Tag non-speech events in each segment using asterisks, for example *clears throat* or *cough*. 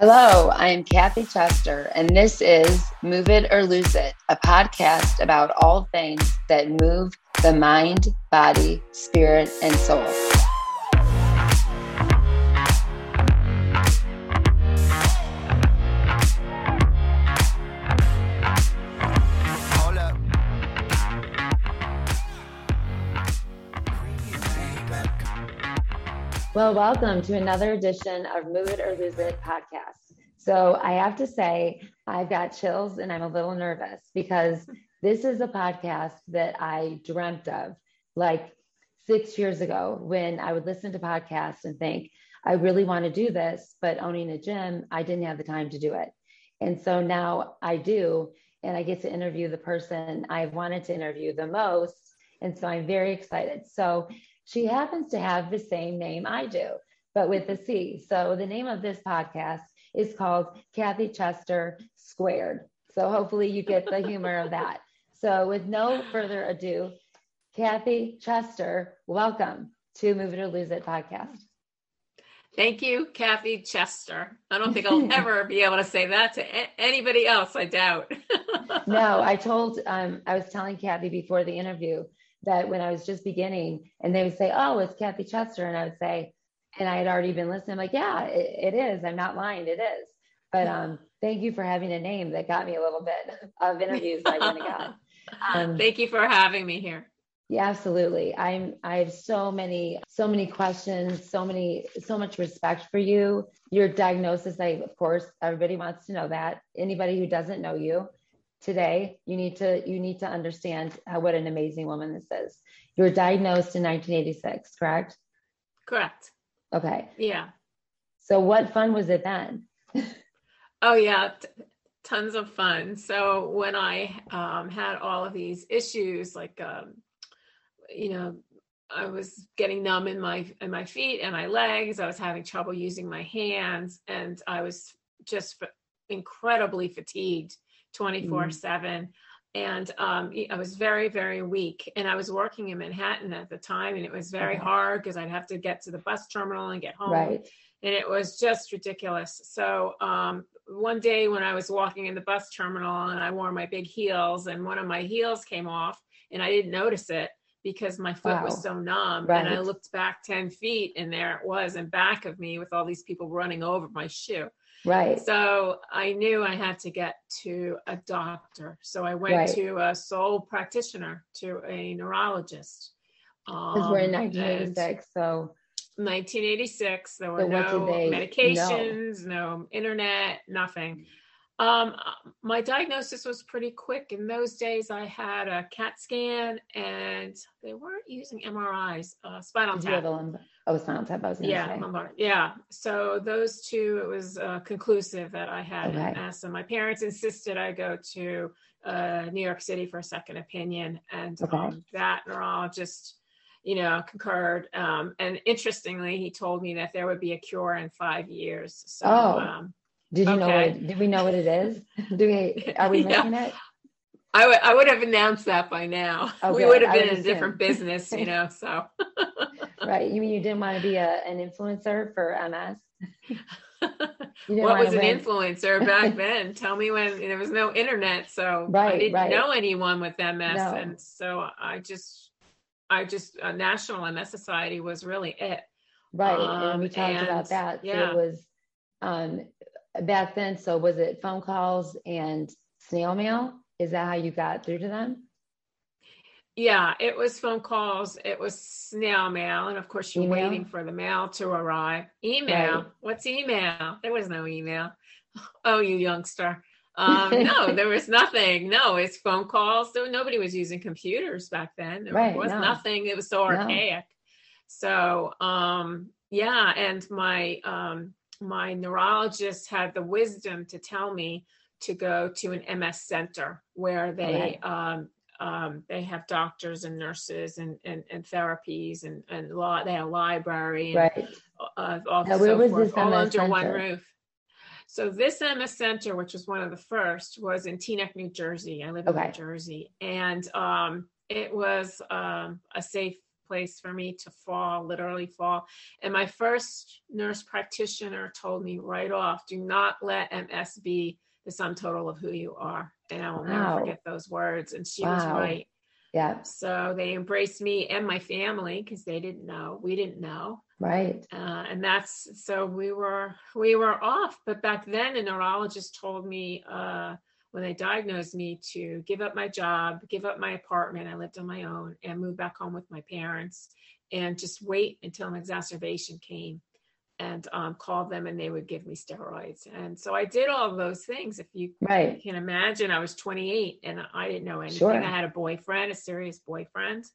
Hello, I am Kathy Chester, and this is Move It or Lose It, a podcast about all things that move the mind, body, spirit, and soul. Well, welcome to another edition of Move It or Lose It podcast. So, I have to say, I've got chills and I'm a little nervous because this is a podcast that I dreamt of like six years ago when I would listen to podcasts and think, I really want to do this, but owning a gym, I didn't have the time to do it. And so now I do, and I get to interview the person I've wanted to interview the most. And so I'm very excited. So, she happens to have the same name I do, but with a C. So the name of this podcast is called Kathy Chester Squared. So hopefully you get the humor of that. So with no further ado, Cathy Chester, welcome to Move It or Lose It podcast. Thank you, Kathy Chester. I don't think I'll ever be able to say that to anybody else. I doubt. *laughs* no, I told, um, I was telling Kathy before the interview that when I was just beginning and they would say, Oh, it's Kathy Chester. And I would say, and I had already been listening, I'm like, yeah, it, it is. I'm not lying. It is. But um, thank you for having a name that got me a little bit *laughs* of interviews I got. *laughs* Um, thank you for having me here. Yeah, absolutely. I'm I have so many, so many questions, so many, so much respect for you. Your diagnosis, I of course, everybody wants to know that. Anybody who doesn't know you, today you need to you need to understand how, what an amazing woman this is. You were diagnosed in 1986 correct? Correct. Okay. Yeah. So what fun was it then? *laughs* Oh yeah t- tons of fun. So when i um, had all of these issues like um, you know i was getting numb in my in my feet and my legs. I was having trouble using my hands and i was just f- incredibly fatigued 24 mm. 7 and um, I was very, very weak. And I was working in Manhattan at the time, and it was very okay. hard because I'd have to get to the bus terminal and get home. Right. And it was just ridiculous. So um, one day when I was walking in the bus terminal and I wore my big heels, and one of my heels came off, and I didn't notice it because my foot wow. was so numb. Right. And I looked back 10 feet, and there it was in back of me with all these people running over my shoe. Right. So I knew I had to get to a doctor. So I went right. to a sole practitioner, to a neurologist. Because um, we're in 1986. So 1986, there were so no medications, know? no internet, nothing. Um, my diagnosis was pretty quick. In those days, I had a CAT scan, and they weren't using MRIs. Uh, spinal Did tap. oh, spinal tap. I was yeah, lumbar. Yeah. So those two, it was uh, conclusive that I had okay. MS. And my parents insisted I go to uh, New York City for a second opinion, and okay. um, that neurologist you know, concurred. Um, and interestingly, he told me that there would be a cure in five years. So, oh. Um, did you okay. know? What, did we know what it is? *laughs* Do we? Are we yeah. it? I would I would have announced that by now. Okay. We would have been in a different business, you know. So *laughs* *laughs* right, you mean you didn't want to be a, an influencer for MS? what was an win. influencer back then? Tell me when there was no internet, so right, I didn't right. know anyone with MS, no. and so I just, I just, uh, National MS Society was really it. Right, um, and we talked and, about that. Yeah. So it was um, back then. So was it phone calls and snail mail? Is that how you got through to them? Yeah, it was phone calls, it was snail mail, and of course you're email? waiting for the mail to arrive. Email. Right. What's email? There was no email. *laughs* Oh, you youngster. Um, no, *laughs* there was nothing. No, it's phone calls. There nobody was using computers back then. There right, was no. nothing. It was so archaic. No. So um, yeah, and my um, my neurologist had the wisdom to tell me to go to an MS center where they um, um, they have doctors and nurses and and, and therapies and and law. They have a library and right. uh, all, now, where so was forth, this all MS under center? one roof. So this MS center, which was one of the first, was in Teaneck, New Jersey. I live in okay. New Jersey, and um, it was um, a safe place for me to fall, literally fall. And my first nurse practitioner told me right off, do not let MS be the sum total of who you are. And I will wow. never forget those words. And she wow. was right. Yeah. So they embraced me and my family because they didn't know. We didn't know. Right. Uh, and that's so we were we were off. But back then, a neurologist told me uh, when they diagnosed me to give up my job, give up my apartment. I lived on my own and moved back home with my parents and just wait until an exacerbation came and um, called them and they would give me steroids. And so I did all those things. If you right. can imagine, I was 28 and I didn't know anything. Sure. I had a boyfriend, a serious boyfriend.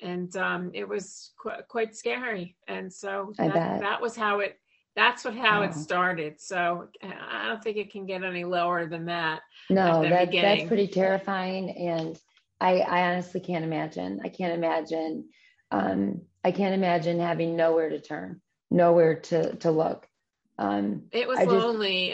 And um, it was qu- quite scary. And so that, that was how it, that's what how it started. So I don't think it can get any lower than that. No, that, that's pretty terrifying. And I, I honestly can't imagine. I can't imagine. Um, I can't imagine having nowhere to turn nowhere to to look. Um, it was lonely.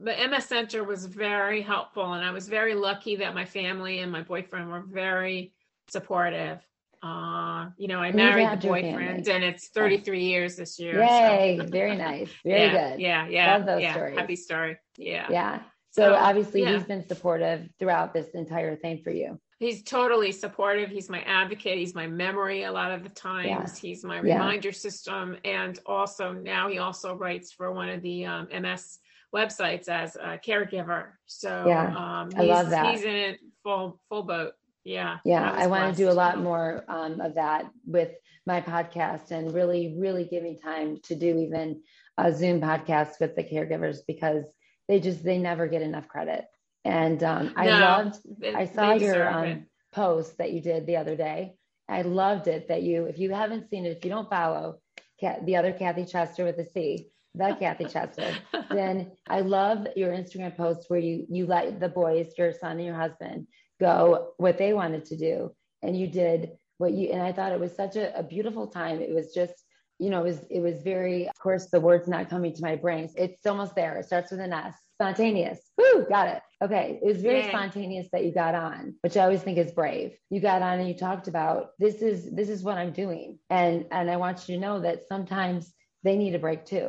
The MS Center was very helpful, and I was very lucky that my family and my boyfriend were very supportive. Uh, you know, I married the boyfriend, and it's 33 years this year. Yay! So. Very nice. Very yeah, good. Yeah, yeah. Love those yeah. stories. Happy story. Yeah. Yeah. So, so obviously, yeah. he's been supportive throughout this entire thing for you he's totally supportive he's my advocate he's my memory a lot of the times yeah. he's my reminder yeah. system and also now he also writes for one of the um, ms websites as a caregiver so yeah um, i love that he's in it full full boat yeah yeah i want to do a lot more um, of that with my podcast and really really giving time to do even a zoom podcast with the caregivers because they just they never get enough credit. And um, I loved, I saw your um, post that you did the other day. I loved it that you, if you haven't seen it, if you don't follow the other Cathy Chester with a C, the *laughs* Cathy Chester, then I love your Instagram post where you, you let the boys, your son and your husband go what they wanted to do. And you did what you, and I thought it was such a, a beautiful time. It was just, you know, it was, it was very, of course, the word's not coming to my brain. It's almost there. It starts with an S spontaneous. Woo, got it. Okay. It was very spontaneous that you got on, which I always think is brave. You got on and you talked about this is this is what I'm doing. And and I want you to know that sometimes they need a break too,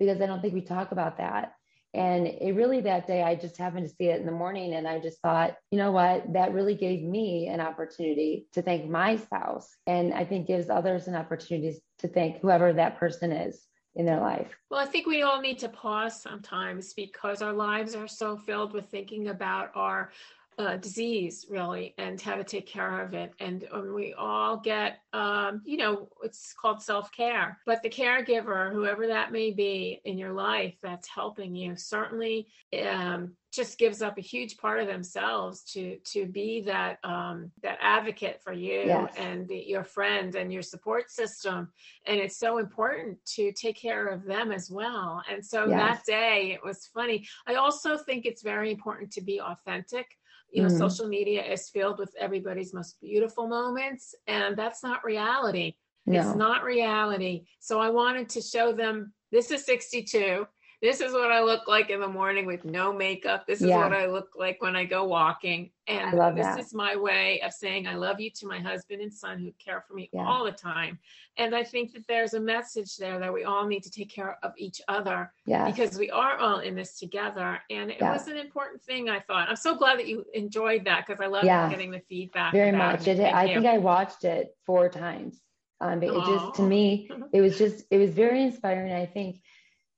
because I don't think we talk about that. And it really that day, I just happened to see it in the morning. And I just thought, you know what? That really gave me an opportunity to thank my spouse. And I think gives others an opportunity to thank whoever that person is in their life. Well, I think we all need to pause sometimes because our lives are so filled with thinking about our uh, disease really and how to take care of it. And um, we all get um, you know it's called self-care. But the caregiver whoever that may be in your life that's helping you certainly um, just gives up a huge part of themselves to to be that um, that advocate for you yes. and the, your friend and your support system. And it's so important to take care of them as well. And so yes. that day it was funny. I also think it's very important to be authentic you know mm-hmm. social media is filled with everybody's most beautiful moments and that's not reality no. it's not reality so i wanted to show them this is 62 this is what I look like in the morning with no makeup. This is yeah. what I look like when I go walking. And this that. is my way of saying I love you to my husband and son who care for me yeah. all the time. And I think that there's a message there that we all need to take care of each other yes. because we are all in this together. And it was an important thing, I thought. I'm so glad that you enjoyed that because I love getting the feedback. Very much. It, I think I watched it four times. Um, it just to me, *laughs* it was just it was very inspiring. I think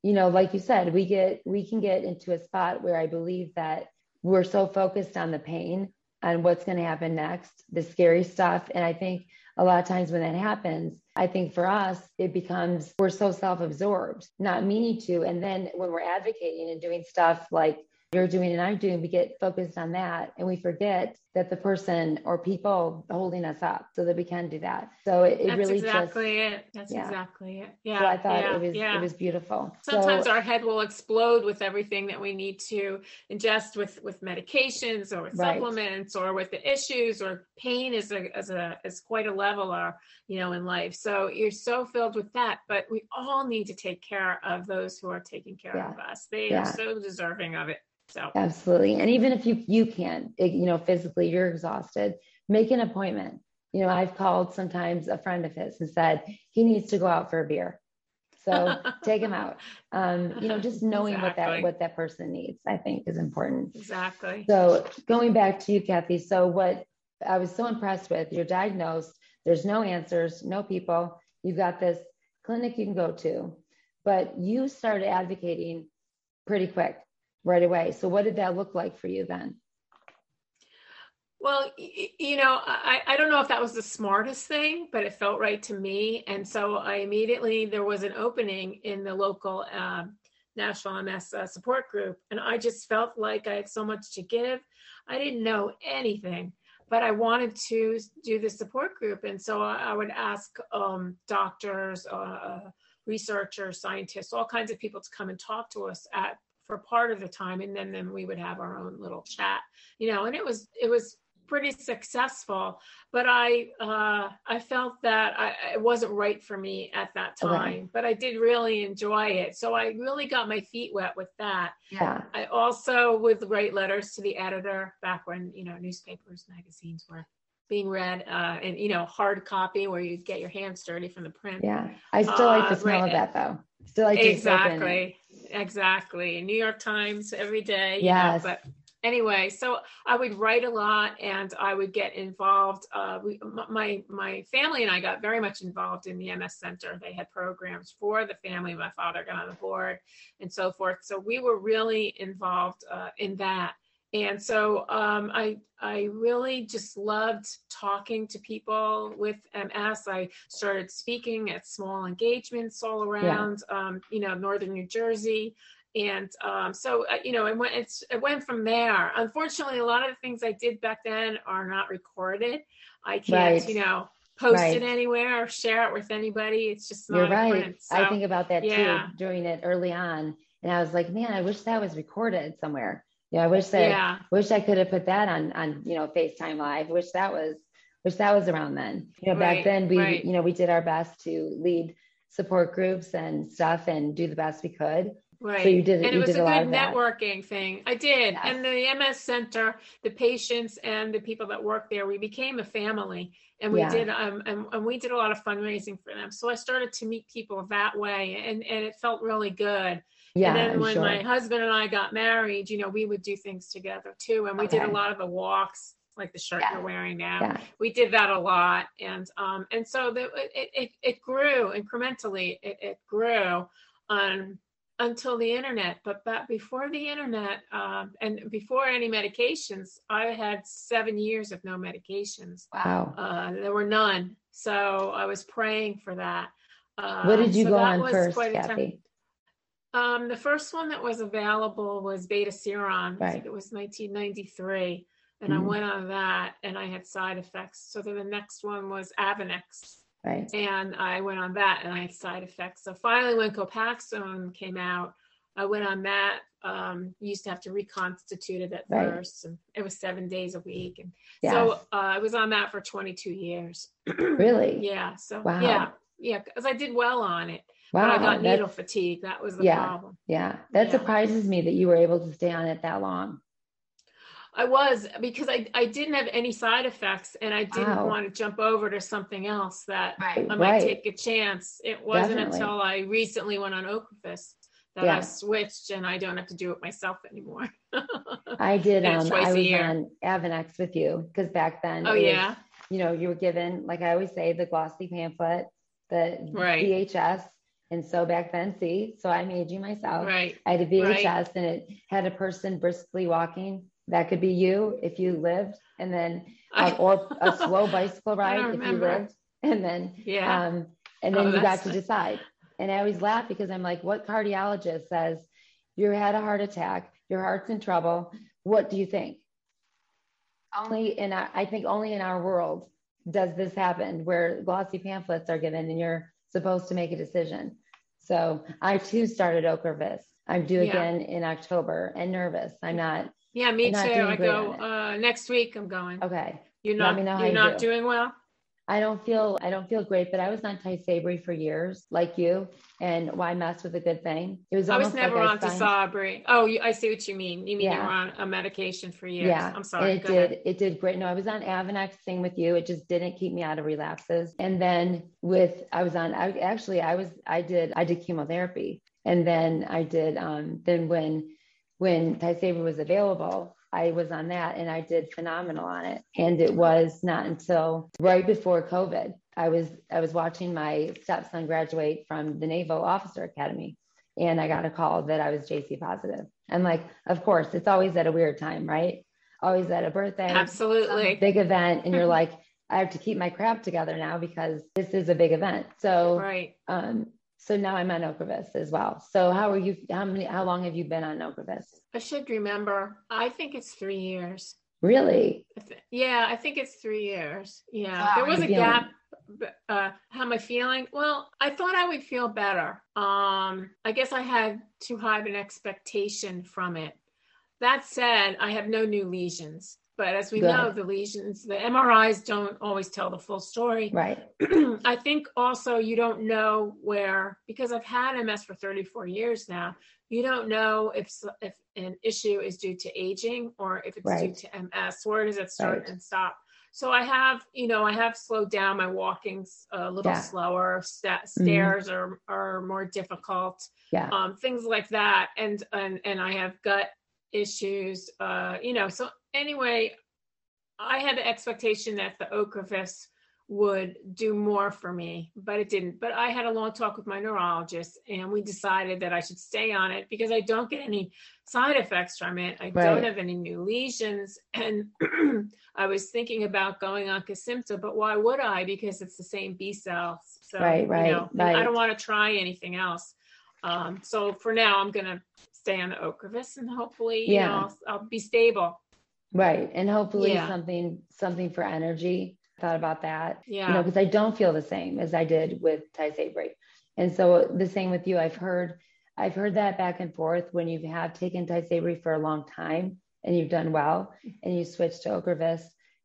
you know, like you said, we get we can get into a spot where I believe that we're so focused on the pain and what's going to happen next, the scary stuff. And I think a lot of times when that happens, I think for us, it becomes we're so self absorbed, not meaning to. And then when we're advocating and doing stuff like you're doing and I'm doing, we get focused on that and we forget that the person or people holding us up so that we can do that. So it, it That's really exactly just, it. That's yeah. exactly it. Yeah. So I thought yeah, it was yeah. it was beautiful. Sometimes so, our head will explode with everything that we need to ingest with with medications or with right. supplements or with the issues or pain is a is a is quite a leveler, you know, in life. So you're so filled with that, but we all need to take care of those who are taking care of us. They are so deserving of it. So absolutely. And even if you you can't, you know, physically you're exhausted, make an appointment. you know, I've called sometimes a friend of his and said he needs to go out for a beer. So *laughs* take him out. Um, you know, just knowing exactly. what that what that person needs, I think, is important. Exactly. So going back to you, Cathy. So what I was so impressed with, you're diagnosed. There's no answers, no people. You've got this clinic you can go to, but you started advocating pretty quick right away. So what did that look like for you then? Well, you know, I, I don't know if that was the smartest thing, but it felt right to me. And so I immediately, there was an opening in the local uh, National MS uh, support group. And I just felt like I had so much to give. I didn't know anything, but I wanted to do the support group. And so I, I would ask um, doctors, uh, researchers, scientists, all kinds of people to come and talk to us at for part of the time and then then we would have our own little chat you know and it was it was pretty successful, but I uh, I felt that I, it wasn't right for me at that time. Okay. But I did really enjoy it, so I really got my feet wet with that. Yeah. I also would write letters to the editor back when you know newspapers, magazines were being read, uh, and you know hard copy where you get your hands dirty from the print. Yeah, I still like the uh, smell right. of that though. Still like exactly, exactly. New York Times every day. Yes. Know, but anyway, so I would write a lot and I would get involved. Uh, we, my my family and I got very much involved in the MS Center. They had programs for the family. My father got on the board and so forth. So we were really involved uh, in that. And so um, I I really just loved talking to people with MS. I started speaking at small engagements all around, yeah. um, you know, northern New Jersey and um, so uh, you know it went it went from there unfortunately a lot of the things i did back then are not recorded i can't right. you know post right. it anywhere or share it with anybody it's just not you're right so, i think about that yeah. too doing it early on and i was like man i wish that was recorded somewhere yeah i wish that yeah. wish i could have put that on on you know facetime live wish that was wish that was around then you know back right. then we you know we did our best to lead support groups and stuff and do the best we could Right. So you did And it was a, a good networking thing. I did. Yes. And the MS Center, the patients and the people that work there, we became a family. And we yeah. did um and, and we did a lot of fundraising for them. So I started to meet people that way and, and it felt really good. Yeah, and then I'm when sure. my husband and I got married, you know, we would do things together too. And we okay. did a lot of the walks like the shirt yeah. you're wearing now. Yeah. We did that a lot, and um, and so the, it, it it grew incrementally. It, it grew, um, until the internet. But, but before the internet um, and before any medications, I had seven years of no medications. Wow. Uh, there were none. So I was praying for that. Uh, what did you so go on first, Cathy? Um, the first one that was available was Betaseron. Right. It was 1993. And mm-hmm. I went on that and I had side effects. So then the next one was Avonex. Right. And I went on that and I had side effects. So finally, when Copaxone came out, I went on that. Um, used to have to reconstitute it at right. first, and it was seven days a week. And yes. so uh, I was on that for 22 years. *clears throat* really? Yeah. So wow. yeah, yeah, because I did well on it. Wow. But I got needle fatigue. That was the yeah, problem. Yeah. That yeah. surprises me that you were able to stay on it that long. I was because I, I didn't have any side effects and I didn't wow. want to jump over to something else that right, I might right. take a chance. It wasn't Definitely. until I recently went on Ocrevus that yeah. I switched and I don't have to do it myself anymore. *laughs* I did. Um, I was on Avonex with you because back then. Oh yeah. Was, you know, you were given, like I always say, the glossy pamphlet, the right. VHS. And so back then, see, so I made you myself. Right. I had a VHS right. and it had a person briskly walking that could be you if you lived, and then uh, or a *laughs* slow bicycle ride if you lived, and then yeah, um, and then oh, you got to decide. And I always laugh because I'm like, what cardiologist says you had a heart attack, your heart's in trouble? What do you think? Only in our, I think only in our world does this happen where glossy pamphlets are given and you're supposed to make a decision. So I too started. I'm due yeah. again in October and nervous. I'm not yeah, me too. I go uh, next week. I'm going. Okay. You're not. You're not do. doing well. I don't feel I don't feel great, but I was on Tysabri for years, like you. And why mess with a good thing? It was. I was never like on Tysabri. Oh, you, I see what you mean. You mean yeah. you were on a medication for years? Yeah, I'm sorry. And it Go did. Ahead. It did great. No, I was on Avonex. Same with you. It just didn't keep me out of relapses. And then with I was on. I actually I was I did I did chemotherapy, and then I did. Um, then when when Tysabri was available, I was on that and I did phenomenal on it. And it was not until right before COVID, I was I was watching my stepson graduate from the Naval Officer Academy and I got a call that I was JC positive. And like, of course, it's always at a weird time, right? Always at a birthday, absolutely big event, and you're like, I have to keep my crap together now because this is a big event. So *laughs* right. Um, so now I'm on Ocrevus as well. So how are you? How many? How long have you been on Ocrevus? I should remember. I think it's three years. Really? Yeah, I think it's three years. Yeah, how there was a feeling? gap. Uh, how am I feeling? Well, I thought I would feel better. Um, I guess I had too high of an expectation from it. That said, I have no new lesions. But as we Good. know, the lesions, the MRIs don't always tell the full story. Right. *clears throat* I think also you don't know where, because I've had MS for 34 years now, you don't know if if an issue is due to aging or if it's right. due to MS. Where does it start right. and stop? So I have, you know, I have slowed down my walkings a little yeah. slower. St- mm-hmm. stairs mm-hmm. are are more difficult. Yeah. Um, things like that, and and and I have gut issues. Uh, you know, so anyway, I had the expectation that the Ocrevus would do more for me, but it didn't. But I had a long talk with my neurologist, and we decided that I should stay on it because I don't get any side effects from it. I right. don't have any new lesions, and *clears throat* I was thinking about going on Kesimpta, but why would I? Because it's the same B cells. So, right, right, you know, right. I don't want to try anything else. Um, so for now, I'm going to stay on the Ocrevus, and hopefully, yeah. you know, I'll, I'll be stable. Right. And hopefully yeah. something something for energy. Thought about that. Yeah. You know, because I don't feel the same as I did with Tysabri. And so the same with you. I've heard I've heard that back and forth when you have taken Tysabri for a long time and you've done well and you switch to Ocrevus,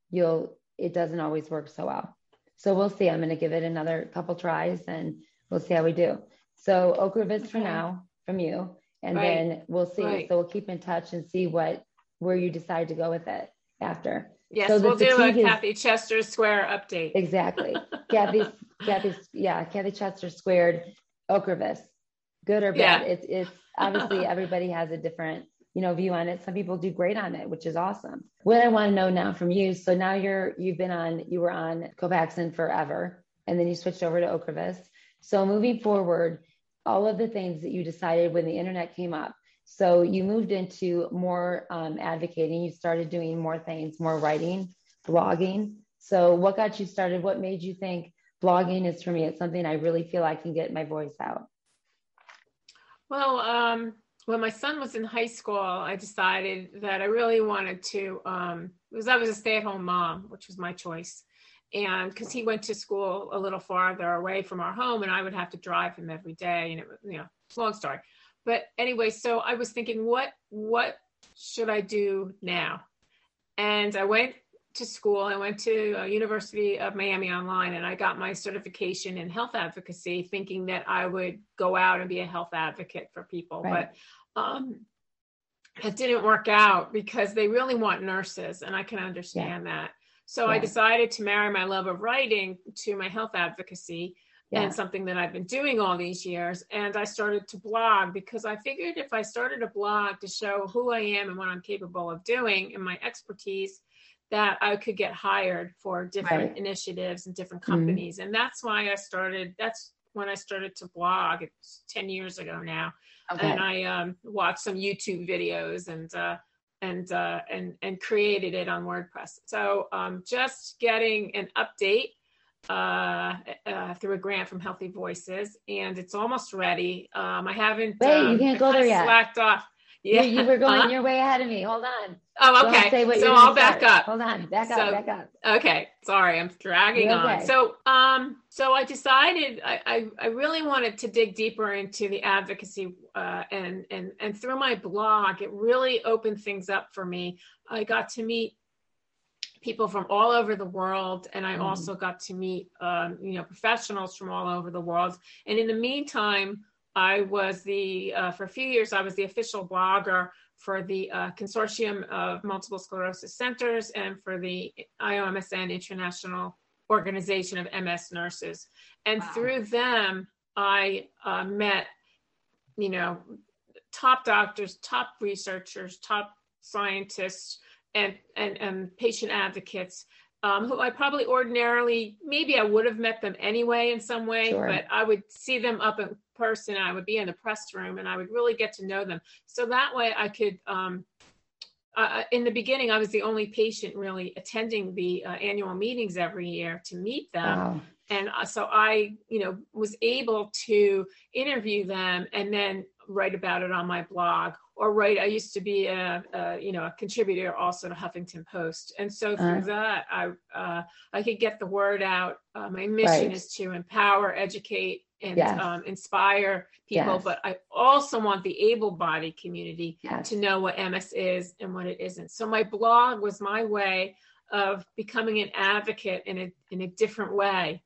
you'll it doesn't always work so well. So we'll see. I'm going to give it another couple tries and we'll see how we do. So Ocrevus okay. for now from you, and right. then we'll see. Right. So we'll keep in touch and see what where you decide to go with it after. Yes, so we'll do a Kathy Chester Square update. Exactly. *laughs* Kathy, Kathy, yeah, Kathy Chester Squared, Ocrevus, good or bad. Yeah. It's it's obviously *laughs* everybody has a different you know view on it. Some people do great on it, which is awesome. What I want to know now from you. So now you're you've been on you were on Copaxone forever, and then you switched over to Ocrevus. So moving forward, all of the things that you decided when the internet came up so you moved into more um, advocating. You started doing more things, more writing, blogging. So what got you started? What made you think blogging is for me? It's something I really feel I can get my voice out. Well, um, when my son was in high school, I decided that I really wanted to, um, because I was a stay-at-home mom, which was my choice and because he went to school a little farther away from our home and i would have to drive him every day and it was you know long story but anyway, so I was thinking, what what should I do now? And I went to school. I went to uh, University of Miami online, and I got my certification in health advocacy, thinking that I would go out and be a health advocate for people. Right. But um, it didn't work out because they really want nurses, and I can understand yeah. that. So yeah. I decided to marry my love of writing to my health advocacy yeah. and something that I've been doing all these years. And I started to blog because I figured if I started a blog to show who I am and what I'm capable of doing and my expertise, that I could get hired for different right. initiatives and different mm-hmm. companies. Mm-hmm. And that's why I started, that's when I started to blog. It's 10 years ago now. Okay. And I um, watched some YouTube videos and, uh, and uh, and and created it on WordPress. So um, just getting an update uh, uh, through a grant from Healthy Voices, and it's almost ready. Um, I haven't. Wait, um, you can't go there yet. Slacked off. Yeah, you, you were going. Huh? You're way ahead of me. Hold on. Oh, okay. so I'll back start. up. Hold on. Back up. back up. Okay. Sorry, I'm dragging okay. on. So, um, so I decided I, I, I really wanted to dig deeper into the advocacy, uh, and and and through my blog, it really opened things up for me. I got to meet people from all over the world, and I Mhm. also got to meet, um, you know, professionals from all over the world. And in the meantime, I was the uh, for a few years I was the official blogger for the uh, Consortium of Multiple Sclerosis Centers and for the IOMSN International Organization of MS Nurses. And Wow. through them, I uh, met, you know, top doctors, top researchers, top scientists, and and, and patient advocates. Um, who I probably ordinarily, maybe I would have met them anyway in some way, Sure. but I would see them up in person. I would be in the press room and I would really get to know them. So that way I could, um, uh, in the beginning, I was the only patient really attending the uh, annual meetings every year to meet them Wow. and uh, so i you know was able to interview them and then write about it on my blog or write i used to be a, a you know a contributor also to huffington post and so through Uh. that i uh, i could get the word out uh, my mission Right. is to empower educate and Yes. um, inspire people Yes. but i also want the able-bodied community Yes. to know what ms is and what it isn't so my blog was my way of becoming an advocate in a in a different way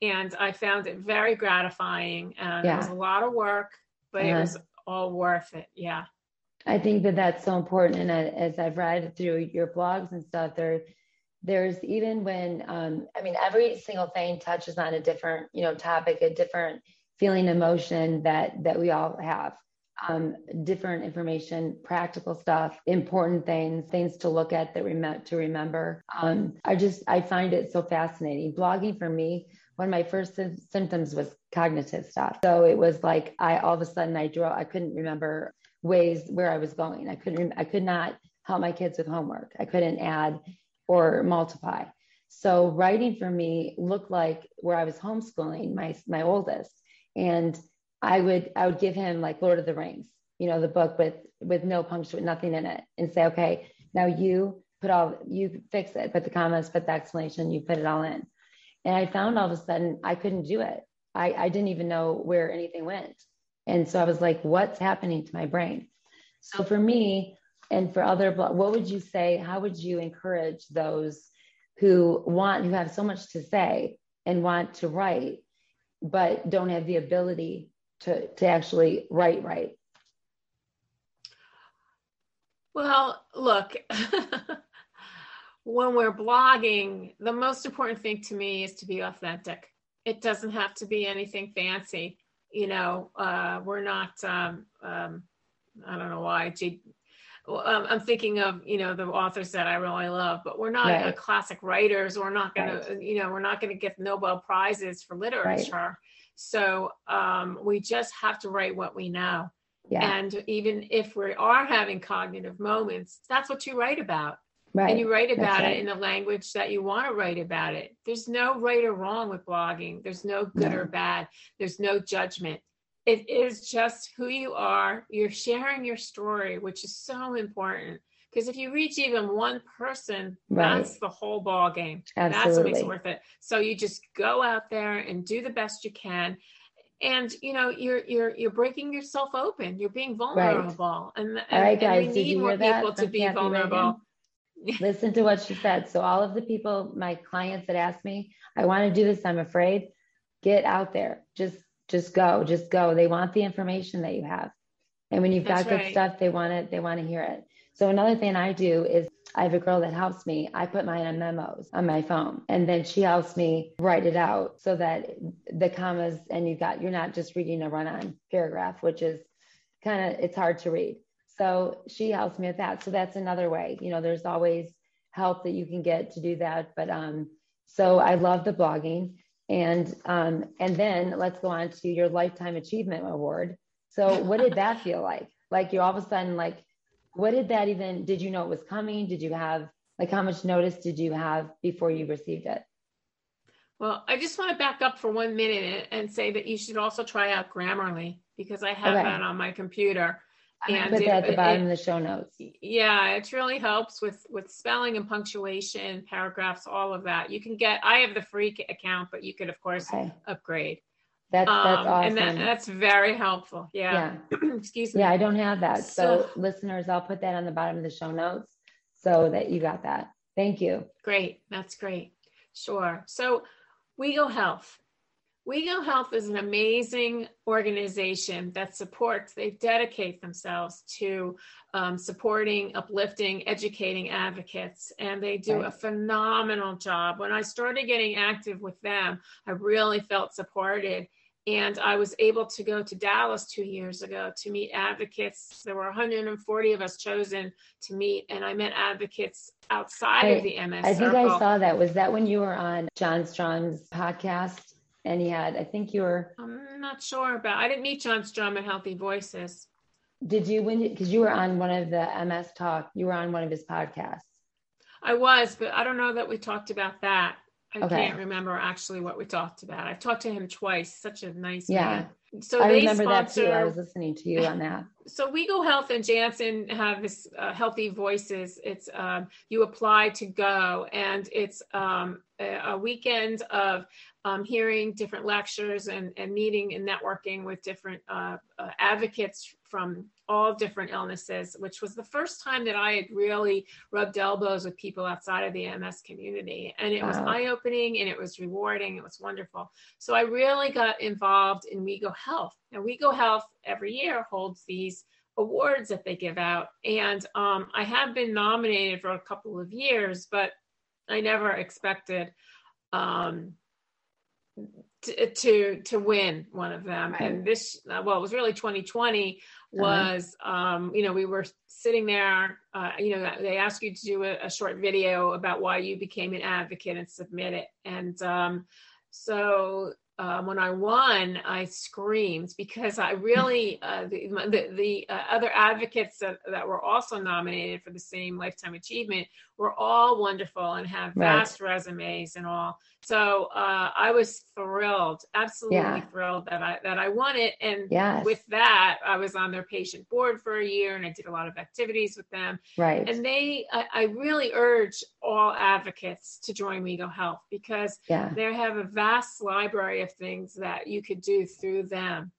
and I found it very gratifying. And it was a lot of work, but it Uh-huh. was all worth it. Yeah. I think that that's so important. And I- as I've read through your blogs and stuff, there, there's even when, um, I mean, every single thing touches on a different, you know, topic, a different feeling, emotion that that we all have. Um, different information, practical stuff, important things, things to look at that we remember to remember. Um, I just I find it so fascinating. Blogging for me, one of my first sym- symptoms was cognitive stuff. So it was like I all of a sudden I draw I couldn't remember ways where I was going. I couldn't, I could not help my kids with homework. I couldn't add or multiply. So writing for me looked like where I was homeschooling my, my oldest. And I would, I would give him like Lord of the Rings, you know, the book with, with no punctuation, nothing in it and say, okay, now you put all, you fix it, put the commas, put the explanation, you put it all in. And I found all of a sudden I couldn't do it. I, I didn't even know where anything went. And so I was like, what's happening to my brain? So for me and for other, what would you say? How would you encourage those who want, who have so much to say and want to write, but don't have the ability to, to actually write right? Well, look, *laughs* when we're blogging, the most important thing to me is to be authentic. It doesn't have to be anything fancy. You know, uh, we're not, um, um, I don't know why. G- um, I'm thinking of, you know, the authors that I really love, but we're not uh, Right. classic writers. We're not going to, you know, we're not going to get Nobel Prizes for literature. So um, we just have to write what we know. Yeah. And even if we are having cognitive moments, that's what you write about. Right. And you write about right. it in the language that you want to write about it. There's no right or wrong with blogging. There's no good No. or bad. There's no judgment. It is just who you are. You're sharing your story, which is so important. Because if you reach even one person, Right. that's the whole ball game. Absolutely. That's what makes it worth it. So you just go out there and do the best you can. And you know, you're you're you're breaking yourself open. You're being vulnerable. And, and, All right, and we need more people to be vulnerable. *laughs* Listen to what she said. So all of the people, my clients that ask me, I want to do this, I'm afraid, get out there. Just just go, just go. They want the information that you have. And when you've That's got good right. stuff, they want it, they want to hear it. So another thing I do is I have a girl that helps me. I put mine on memos on my phone and then she helps me write it out so that the commas and you've got you're not just reading a run-on paragraph, which is kind of it's hard to read. So she helps me with that. So that's another way. You know, there's always help that you can get to do that. But um, so I love the blogging. And um, and then let's go on to your lifetime achievement award. So what did that feel like? Like you all of a sudden like what did that even did you know it was coming? Did you have like how much notice did you have before you received it? Well, I just want to back up for one minute and say that you should also try out Grammarly because I have Okay. that on my computer. And put that at the bottom it- of the show notes. Yeah, it really helps with with spelling and punctuation, paragraphs, all of that. You can get. I have the free account, but you could, of course, Okay. upgrade. That's that's Um, awesome. And that, that's very helpful. Yeah. yeah. *clears throat* Excuse me. Yeah, I don't have that. So, So- listeners, I'll put that on the bottom of the show notes so that you got that. Thank you. Great. That's great. Sure. So, WeGo Health. WeGo Health is an amazing organization that supports, they dedicate themselves to um, supporting, uplifting, educating advocates, and they do right. a phenomenal job. When I started getting active with them, I really felt supported. And I was able to go to Dallas two years ago to meet advocates. There were 140 of us chosen to meet, and I met advocates outside I, of the MS. I think circle. I saw that. Was that when you were on Jon Strum's podcast? And he had, I think you were. I'm not sure about. I didn't meet Jon Strum at Healthy Voices. Did you when because you were on one of the MS Talk? You were on one of his podcasts. I was, but I don't know that we talked about that. I okay. can't remember actually what we talked about. I've talked to him twice. Such a nice yeah. man. So I remember sponsor, that too. I was listening to you on that. So WeGo Health and Janssen have this uh, Healthy Voices. It's um, you apply to go, and it's um, a, a weekend of um, hearing different lectures and, and meeting and networking with different uh, uh, advocates from all different illnesses, which was the first time that I had really rubbed elbows with people outside of the MS community. And it was eye opening and it was rewarding. It was wonderful. So I really got involved in WeGo Health. Now, WeGo Health every year holds these awards that they give out. And um, I have been nominated for a couple of years, but I never expected um, to, to to win one of them right. and this uh, well it was really 2020 uh-huh. was uh-huh. um you know we were sitting there uh, you know they ask you to do a, a, short video about why you became an advocate and submit it and um so um, when I won, I screamed because I really *laughs* uh, the the, the uh, other advocates that, that were also nominated for the same lifetime achievement were all wonderful and have vast right. resumes and all. So uh, I was thrilled, absolutely yeah. thrilled that I that I won it. And yes. with that, I was on their patient board for a year, and I did a lot of activities with them. Right. And they, I, I really urge all advocates to join WeGo Health because yeah. they have a vast library of things that you could do through them.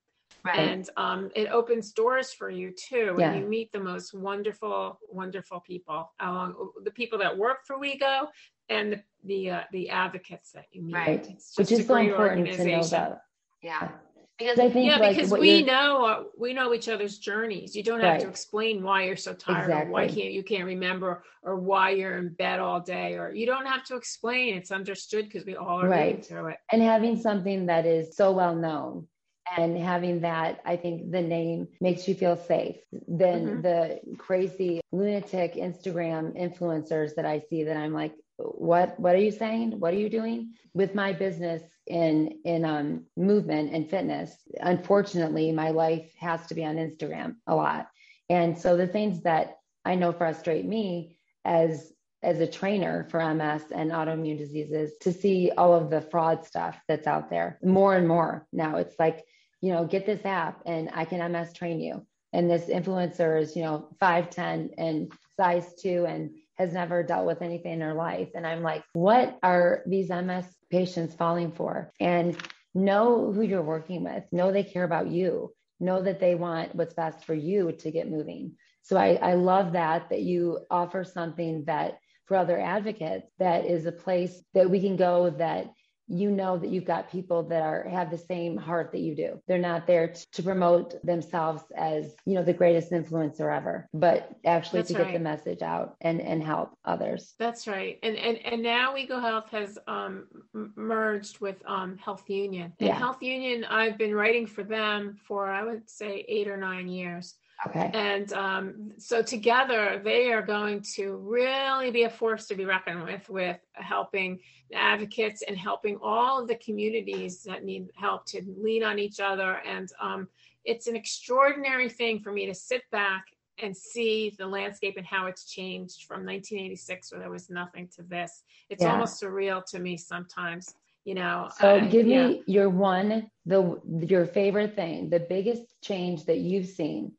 Right. And um, it opens doors for you too. Yeah. And you meet the most wonderful, wonderful people. Um, the people that work for WeGo and the the, uh, the advocates that you meet. Right. Which is so important to know about. Yeah. Because I think yeah, like because we know uh, we know each other's journeys. You don't have right. to explain why you're so tired exactly. or why can't you can't remember or why you're in bed all day or you don't have to explain. It's understood because we all are right. through it. And having something that is so well known and having that i think the name makes you feel safe. Than mm-hmm. the crazy lunatic instagram influencers that i see that i'm like what what are you saying? What are you doing? With my business in in um, movement and fitness unfortunately my life has to be on instagram a lot. And so the things that i know frustrate me as as a trainer for ms and autoimmune diseases to see all of the fraud stuff that's out there more and more now. It's like you know get this app and i can ms train you and this influencer is you know 5'10 and size 2 and has never dealt with anything in her life. And I'm like, what are these MS patients falling for? And know who you're working with, know they care about you, know that they want what's best for you to get moving. So I, I love that, that you offer something that for other advocates, that is a place that we can go that you know that you've got people that are have the same heart that you do. They're not there t- to promote themselves as, you know, the greatest influencer ever, but actually That's to right. get the message out and and help others. That's right. And and and now WeGo Health has um merged with um Health Union. And yeah. Health Union I've been writing for them for I would say 8 or 9 years. Okay. And um, so together, they are going to really be a force to be reckoned with, with helping advocates and helping all of the communities that need help to lean on each other. And um, it's an extraordinary thing for me to sit back and see the landscape and how it's changed from 1986, where there was nothing to this. It's yeah. almost surreal to me sometimes you know so uh, give yeah. me your one the your favorite thing the biggest change that you've seen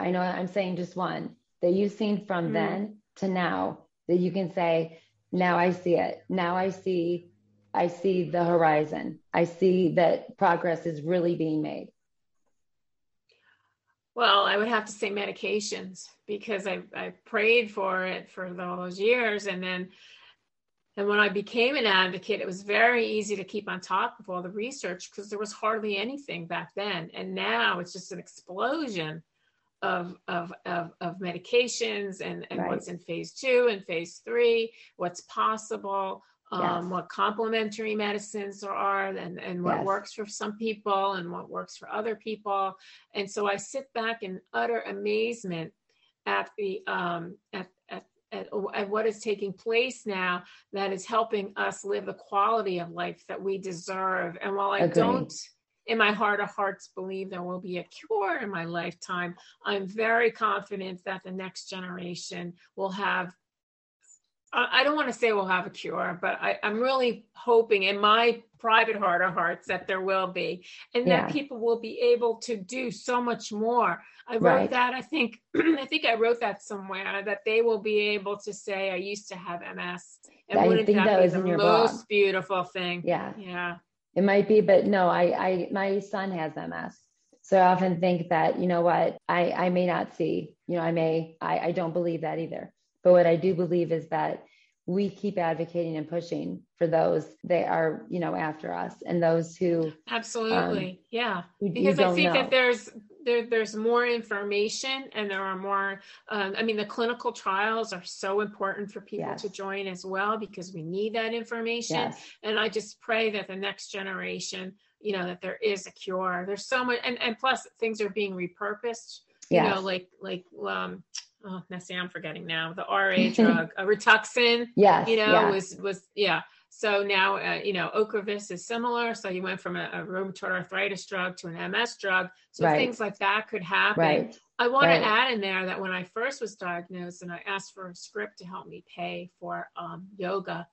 I know I'm saying just one that you've seen from mm-hmm. then to now that you can say, now I see it. Now I see, I see the horizon. I see that progress is really being made. Well, I would have to say medications because I, I prayed for it for those years. And then, and when I became an advocate, it was very easy to keep on top of all the research because there was hardly anything back then. And now it's just an explosion of, of, of, of medications and, and right. what's in phase two and phase three, what's possible um, yes. what complementary medicines there are and, and what yes. works for some people and what works for other people. And so I sit back in utter amazement at the um, at, at, at, at what is taking place now that is helping us live the quality of life that we deserve. And while I Agreed. don't in my heart of hearts believe there will be a cure in my lifetime, I'm very confident that the next generation will have I don't want to say we'll have a cure, but I, am really hoping in my private heart of hearts that there will be, and yeah. that people will be able to do so much more. I wrote right. that. I think *clears throat* I think I wrote that somewhere that they will be able to say, "I used to have MS," and I wouldn't that, that be the most blog. beautiful thing? Yeah, yeah. It might be, but no, I, I, my son has MS. So I often think that, you know what, I, I may not see, you know, I may, I, I don't believe that either. But what I do believe is that we keep advocating and pushing for those that are, you know, after us and those who absolutely, um, yeah. Who, because I think know. that there's there, there's more information and there are more. Um, I mean, the clinical trials are so important for people yes. to join as well because we need that information. Yes. And I just pray that the next generation, you know, that there is a cure. There's so much, and and plus things are being repurposed. You know, like like um oh Nessie, I'm forgetting now the RA *laughs* drug, a Rituxan. Yes, you know yeah. was was yeah. So now uh, you know Ocrevus is similar. So you went from a, a, rheumatoid arthritis drug to an MS drug. So right. things like that could happen. Right. I want right. to add in there that when I first was diagnosed and I asked for a script to help me pay for um, yoga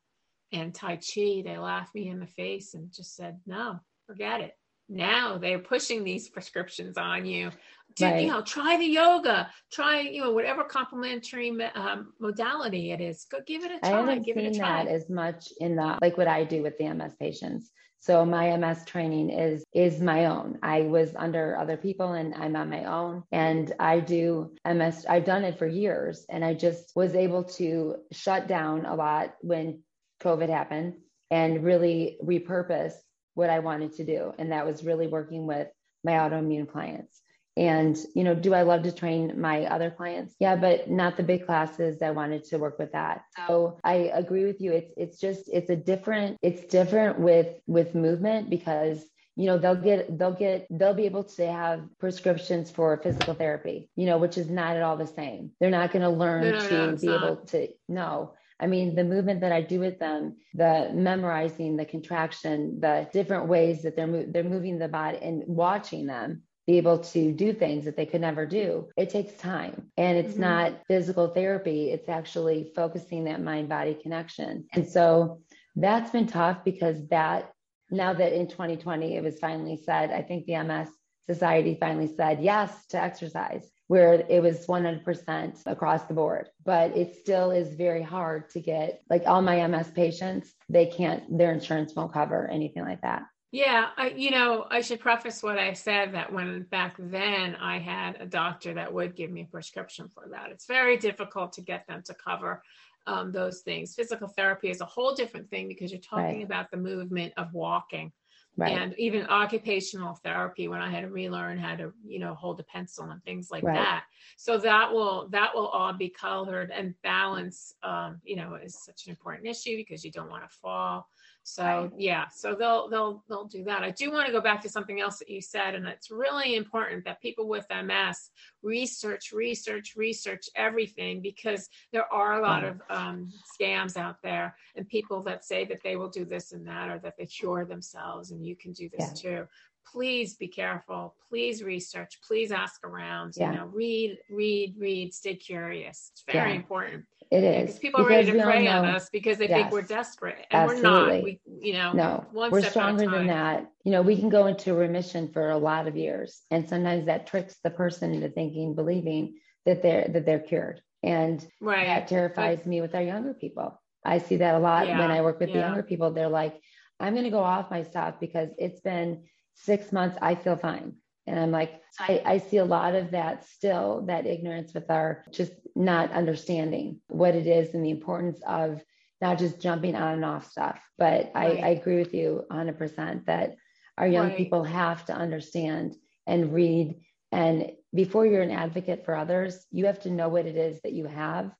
and Tai Chi, they laughed me in the face and just said, no, forget it. Now they're pushing these *laughs* prescriptions on you do right. you know try the yoga try you know whatever complementary um, modality it is. Go give it a try i haven't give seen that as much in the like what i do with the ms patients. So my ms training is is my own. I was under other people and i'm on my own. And i do ms i've done it for years and i just was able to shut down a lot when covid happened and really repurpose what i wanted to do. And that was really working with my autoimmune clients and, you know, do I love to train my other clients? Yeah, but not the big classes. I wanted to work with that. So I agree with you. It's it's just it's a different, it's different with with movement because you know they'll get they'll get they'll be able to have prescriptions for physical therapy you know which is not at all the same they're not going to learn no, no, to no, be not. able to no I mean, the movement that I do with them, the memorizing, the contraction, the different ways that they're mo- they're moving the body and watching them be able to do things that they could never do. It takes time and it's mm-hmm. not physical therapy. It's actually focusing that mind body connection. And so that's been tough because that now that in 2020 it was finally said, I think the MS Society finally said yes to exercise, where it was 100% across the board. But it still is very hard to get, like all my MS patients, they can't, their insurance won't cover anything like that. Yeah, I, you know, I should preface what I said that when back then I had a doctor that would give me a prescription for that. It's very difficult to get them to cover um, those things. Physical therapy is a whole different thing because you're talking right. about the movement of walking. Right. And even occupational therapy, when I had to relearn how to, you know, hold a pencil and things like right. that. So that will that will all be colored and balance. Um, you know, is such an important issue because you don't want to fall. So right. yeah, so they'll they'll they'll do that. I do want to go back to something else that you said, and it's really important that people with MS research, research, research everything because there are a lot of um, scams out there and people that say that they will do this and that or that they cure themselves, and you can do this yeah. too please be careful please research please ask around yeah. you know read read read stay curious it's very yeah. important it is because people are ready to prey on us because they yes. think we're desperate, and Absolutely. we're not. We, you know, no, we're stronger than that. You know, we can go into remission for a lot of years, and sometimes that tricks the person into thinking, believing that they're that they're cured, and right. that terrifies me with our younger people. I see that a lot yeah, when I work with the younger people. They're like, "I'm going to go off my stuff because it's been six months. I feel fine." And I'm like, I, I see a lot of that still, that ignorance with our just not understanding what it is and the importance of not just jumping on and off stuff. But right. I, I, agree with you 100% that our young right. people have to understand and read. And before you're an advocate for others, you have to know what it is that you have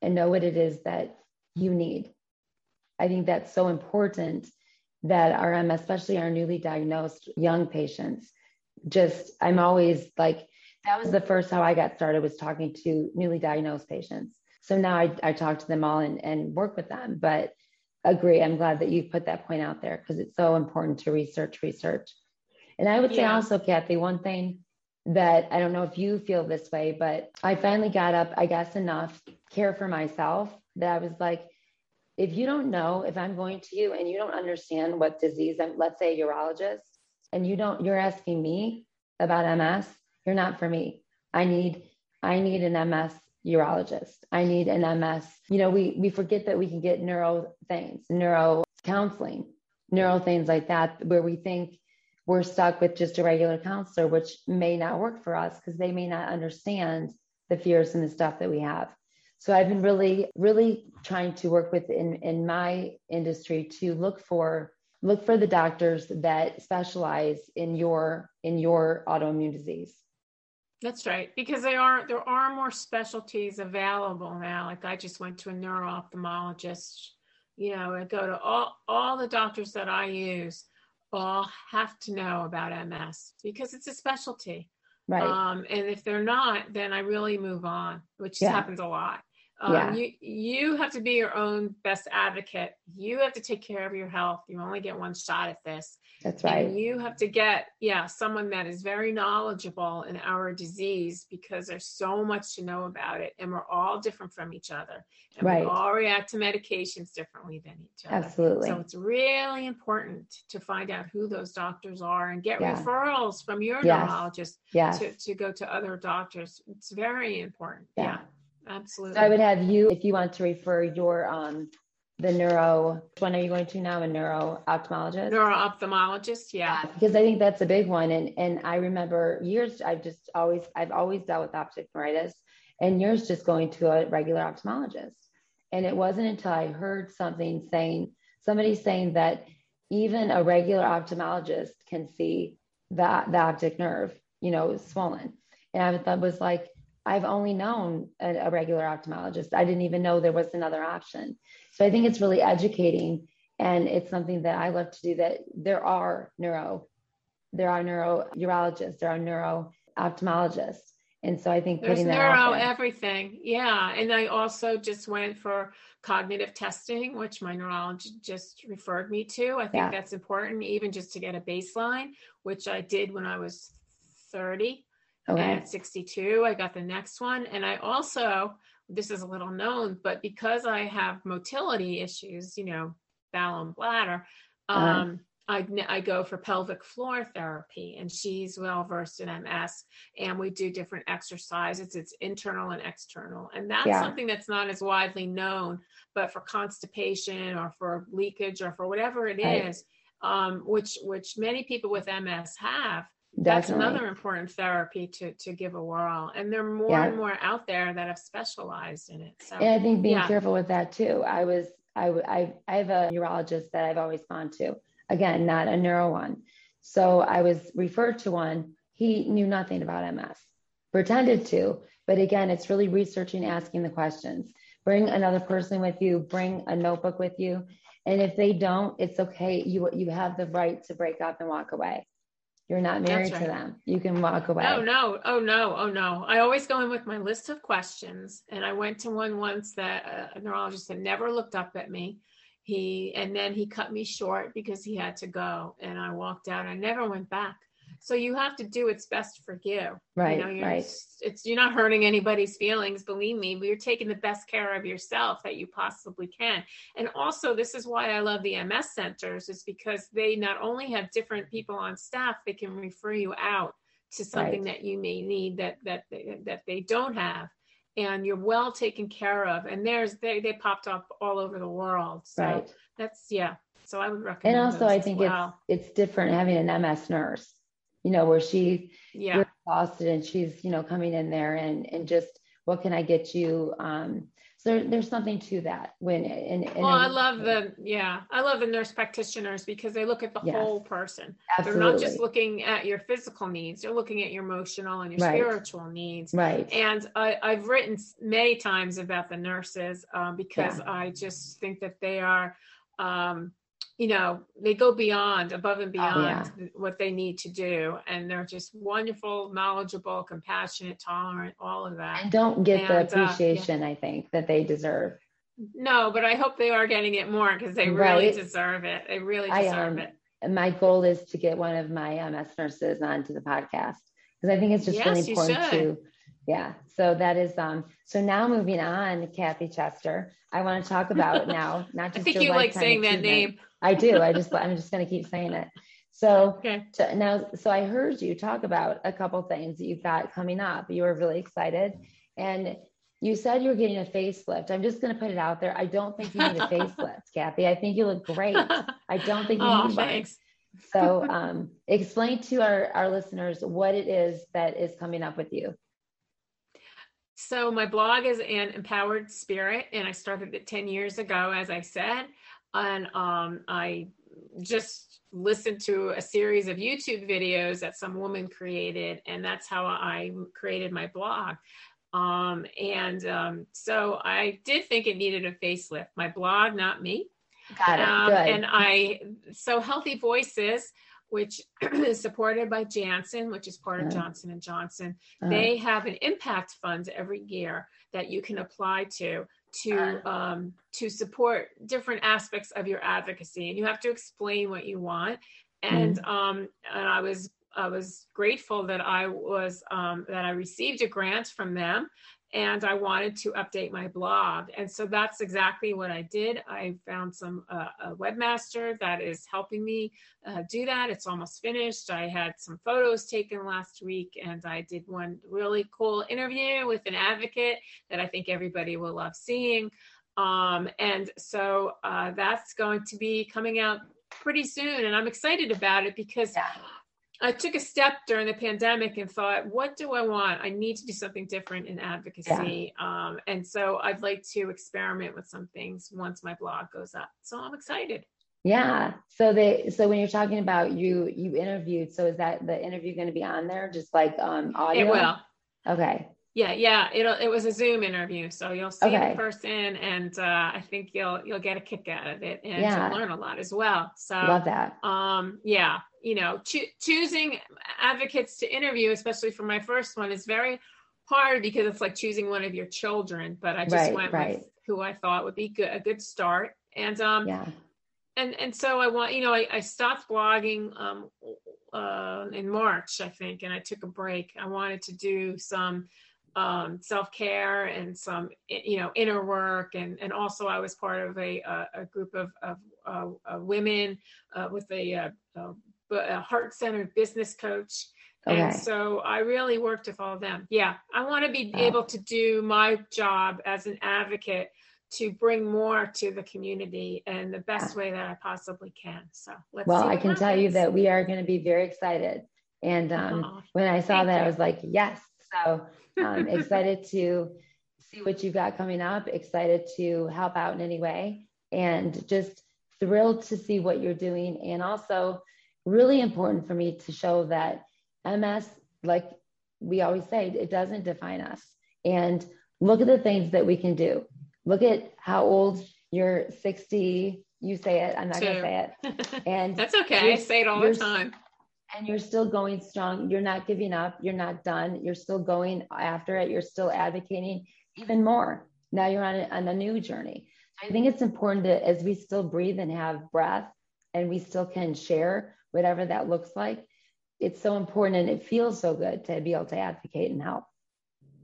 and know what it is that you need. I think that's so important that our um, MS, especially our newly diagnosed young patients, just I'm always like that was the first how I got started was talking to newly diagnosed patients. So now I, I talk to them all and, and work with them. But agree, I'm glad that you put that point out there because it's so important to research, research. And I would say yeah. also, Cathy, one thing that I don't know if you feel this way, but I finally got up, I guess, enough care for myself that I was like, if you don't know if I'm going to you and you don't understand what disease I'm, let's say a urologist, and you don't, you're asking me about MS, you're not for me. I need, I need an MS urologist. I need an MS. You know, we we forget that we can get neuro things, neuro counseling, neuro things like that, where we think we're stuck with just a regular counselor, which may not work for us because they may not understand the fears and the stuff that we have. So I've been really, really trying to work with in, in my industry to look for look for the doctors that specialize in your in your autoimmune disease. That's right because there are there are more specialties available now. Like i just went to a neuro ophthalmologist you know i go to all all the doctors that i use all have to know about ms because it's a specialty. Right. Um, and if they're not then i really move on which yeah. happens a lot um, yeah. you you have to be your own best advocate. You have to take care of your health. You only get one shot at this. That's right. And you have to get yeah someone that is very knowledgeable in our disease because there's so much to know about it, and we're all different from each other, and right. we all react to medications differently than each other. Absolutely. So it's really important to find out who those doctors are and get yeah. referrals from your yes. neurologist yes. To, to go to other doctors. It's very important. yeah. yeah. Absolutely. So I would have you, if you want to refer your um the neuro, which one are you going to now? A neuro ophthalmologist? Neuro ophthalmologist, yeah. yeah. Because I think that's a big one. And and I remember years I've just always I've always dealt with optic neuritis and yours just going to a regular ophthalmologist. And it wasn't until I heard something saying somebody saying that even a regular ophthalmologist can see the, the optic nerve, you know, swollen. And I was like, I've only known a, a, regular ophthalmologist. I didn't even know there was another option. So I think it's really educating and it's something that I love to do that there are neuro, there are neuro urologists, there are neuro ophthalmologists. And so I think putting there's neuro everything. Yeah. And I also just went for cognitive testing, which my neurologist just referred me to. I think yeah. that's important, even just to get a baseline, which I did when I was 30 Okay. At 62, I got the next one. And I also, this is a little known, but because I have motility issues, you know, bowel and bladder, uh-huh. um, I, I go for pelvic floor therapy and she's well versed in MS and we do different exercises. It's internal and external. And that's yeah. something that's not as widely known, but for constipation or for leakage or for whatever it right. is, um, which, which many people with MS have, that's another important therapy to to give a whirl and there are more yeah. and more out there that have specialized in it so and i think being yeah. careful with that too. I was I, I i have a neurologist that i've always gone to. Again not a neuro one. So i was referred to one. He knew nothing about ms pretended to but again it's really researching asking the questions. Bring another person with you bring a notebook with you and if they don't it's okay. You you have the right to break up and walk away you're not married right. to them. You can walk away. Oh no, oh no, oh no. I always go in with my list of questions. And I went to one once that a neurologist had never looked up at me. He and then he cut me short because he had to go. And I walked out. I never went back. So you have to do what's best for you. Right. You know, you're, right. It's you're not hurting anybody's feelings. Believe me, but you're taking the best care of yourself that you possibly can. And also, this is why I love the MS centers, is because they not only have different people on staff, they can refer you out to something right. that you may need that that that they don't have and you're well taken care of and there's they they popped up all over the world so right. that's yeah so i would recommend and also i think well. it's it's different having an ms nurse you know, where she yeah exhausted and she's, you know, coming in there and and just what can I get you? Um, so there, there's something to that when and, and well i love the yeah i love the nurse practitioners because they look at the yes, whole person absolutely. they're not just looking at your physical needs they're looking at your emotional and your right. spiritual needs right and I, have written many times about the nurses um, because yeah. i just think that they are um, you know they go beyond above and beyond oh, yeah. what they need to do and they're just wonderful knowledgeable compassionate tolerant all of that. And don't get and, the appreciation uh, yeah. i think that they deserve. No but i hope they are getting it more because they really right? deserve it. They really deserve I, um, it my goal is to get one of my ms nurses onto the podcast because i think it's just yes, really important to yeah so that is um so now moving on Cathy Chester i want to talk about *laughs* now not just i think you like saying that name I do. I just I'm just going to keep saying it. So *laughs* okay. to, now, so I heard you talk about a couple things that you've got coming up. You were really excited, and you said you were getting a facelift. I'm just going to put it out there. I don't think you need a *laughs* facelift, Cathy. I think you look great. I don't think you oh, need thanks. one. So, *laughs* um, explain to our our listeners what it is that is coming up with you. So my blog is an empowered spirit, and I started it 10 years ago, as I said and um, I just listened to a series of YouTube videos that some woman created, and that's how I created my blog. Um, and um, so I did think it needed a facelift. My blog, not me. Got it. Um, Good. And I so Healthy Voices, which *clears throat* is supported by Janssen, which is part of uh-huh. Johnson and Johnson. Uh-huh. They have an impact fund every year that you can apply to to um, to support different aspects of your advocacy, and you have to explain what you want. And mm-hmm. um, and I was I was grateful that I was um, that I received a grant from them, and I wanted to update my blog. And so that's exactly what I did. I found some uh, a webmaster that is helping me uh, do that. It's almost finished. I had some photos taken last week, and I did one really cool interview with an advocate that I think everybody will love seeing. Um, and so uh, that's going to be coming out pretty soon, and I'm excited about it because. Yeah I took a step during the pandemic and thought, what do I want? I need to do something different in advocacy. Yeah. Um, and so I'd like to experiment with some things once my blog goes up. So I'm excited. Yeah. So they so when you're talking about you you interviewed, so is that the interview going to be on there just like um audio? It will. Okay. Yeah, yeah. It'll it was a Zoom interview, so you'll see okay. the person, and uh, I think you'll you'll get a kick out of it, and yeah. you'll learn a lot as well. So love that. Um, yeah, you know, cho- choosing advocates to interview, especially for my first one, is very hard because it's like choosing one of your children. But I just right, went right. with who I thought would be good, a good start, and um, yeah. And and so I want, you know, I, I stopped blogging um, uh, in March, I think, and I took a break. I wanted to do some um, self-care and some you know inner work and and also I was part of a a, a group of, of uh, uh, women uh, with a, a, a heart-centered business coach okay. and so I really worked with all of them yeah I want to be able to do my job as an advocate to bring more to the community in the best way that I possibly can so let's see. well I can happens. tell you that we are going to be very excited and um, when I saw that you. I was like yes so um, *laughs* excited to see what you've got coming up, excited to help out in any way, and just thrilled to see what you're doing. And also, really important for me to show that MS, like we always say, it doesn't define us. And look at the things that we can do. Look at how old you're 60. You say it, I'm not going to say it. *laughs* And that's okay. I say it all the time and you're still going strong. You're not giving up. You're not done. You're still going after it. You're still advocating even more. Now you're on a, on a new journey. I think it's important that as we still breathe and have breath and we still can share whatever that looks like, it's so important and it feels so good to be able to advocate and help.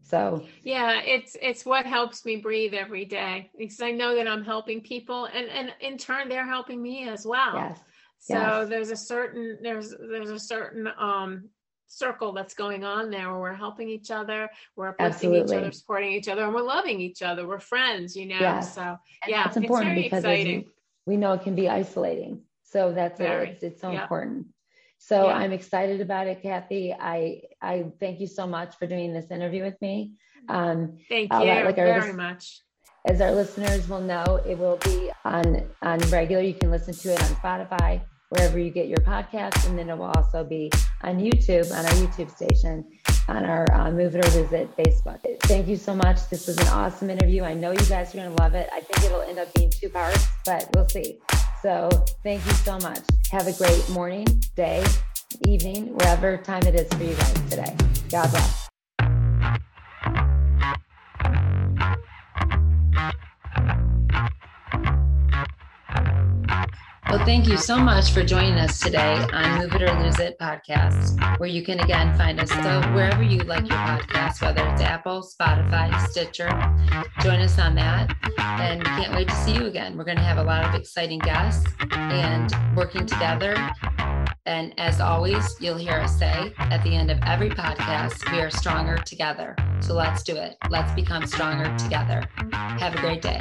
So yeah, it's it's what helps me breathe every day because I know that I'm helping people and and in turn they're helping me as well. Yes. So yes. there's a certain there's there's a certain um circle that's going on there where we're helping each other, we're uplifting each other, supporting each other, and we're loving each other. We're friends, you know. Yes. So and yeah, that's important because we, we, know it can be isolating. So that's it's, it's so important. So yeah. I'm excited about it, Cathy. I I thank you so much for doing this interview with me. Um, thank you like very much. As our listeners will know, it will be on on regular. You can listen to it on Spotify, wherever you get your podcasts, and then it will also be on YouTube on our YouTube station on our uh, Move It or Lose It Facebook. Thank you so much. This was an awesome interview. I know you guys are going to love it. I think it'll end up being two parts, but we'll see. So thank you so much. Have a great morning, day, evening, wherever time it is for you guys today. God bless. Thank you so much for joining us today on Move It or Lose It podcast, where you can again find us so wherever you like your podcast, whether it's Apple, Spotify, Stitcher. Join us on that. And we can't wait to see you again. We're going to have a lot of exciting guests and working together. And as always, you'll hear us say at the end of every podcast, we are stronger together. So let's do it. Let's become stronger together. Have a great day.